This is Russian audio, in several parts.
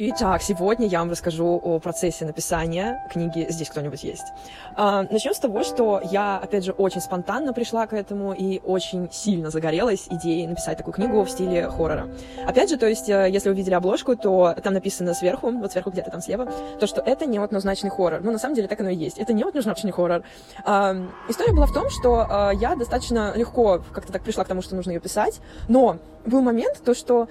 Итак, сегодня я вам расскажу о процессе написания книги «Здесь кто-нибудь есть». А, начнем с того, что я, опять же, очень спонтанно пришла к этому и очень сильно загорелась идеей написать такую книгу в стиле хоррора. Опять же, то есть, э, если вы видели обложку, то там написано сверху, вот сверху где-то там слева, то, что это неоднозначный хоррор. Ну, на самом деле, так оно и есть. Это неоднозначный хоррор. А, история была в том, что а, я достаточно легко как-то так пришла к тому, что нужно ее писать, но был момент, то, что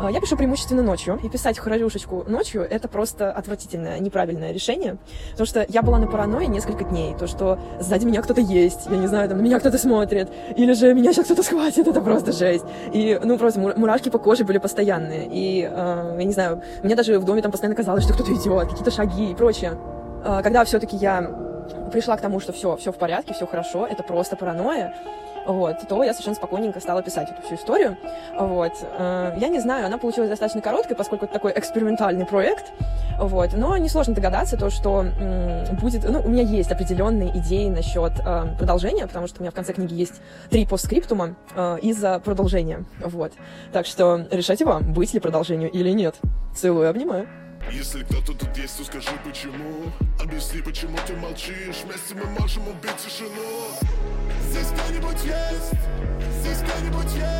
а, я пишу преимущественно ночью, и писать хоррорюшечку ночью — это просто отвратительное, неправильное решение, потому что я была на паранойи несколько дней, то, что сзади меня кто-то есть, я не знаю, там на меня кто-то смотрит, или же меня сейчас кто-то схватит, это просто жесть. И, ну, просто мурашки по коже были постоянные, и, э, я не знаю, мне даже в доме там постоянно казалось, что кто-то идет, какие-то шаги и прочее. Э, когда все-таки я пришла к тому, что все, все в порядке, все хорошо, это просто паранойя, вот, то я совершенно спокойненько стала писать эту всю историю. Вот. Э, я не знаю, она получилась достаточно короткой, поскольку это такой экспериментальный проект. Вот. Но несложно догадаться, то, что будет... Ну, у меня есть определенные идеи насчет э, продолжения, потому что у меня в конце книги есть три постскриптума э, из-за продолжения. Вот. Так что решайте вам, быть ли продолжению или нет. Целую, обнимаю. Если кто-то тут есть, то скажи почему? Объясни, почему ты молчишь? Вместе мы можем убить тишину. Здесь кто-нибудь есть? Здесь кто-нибудь есть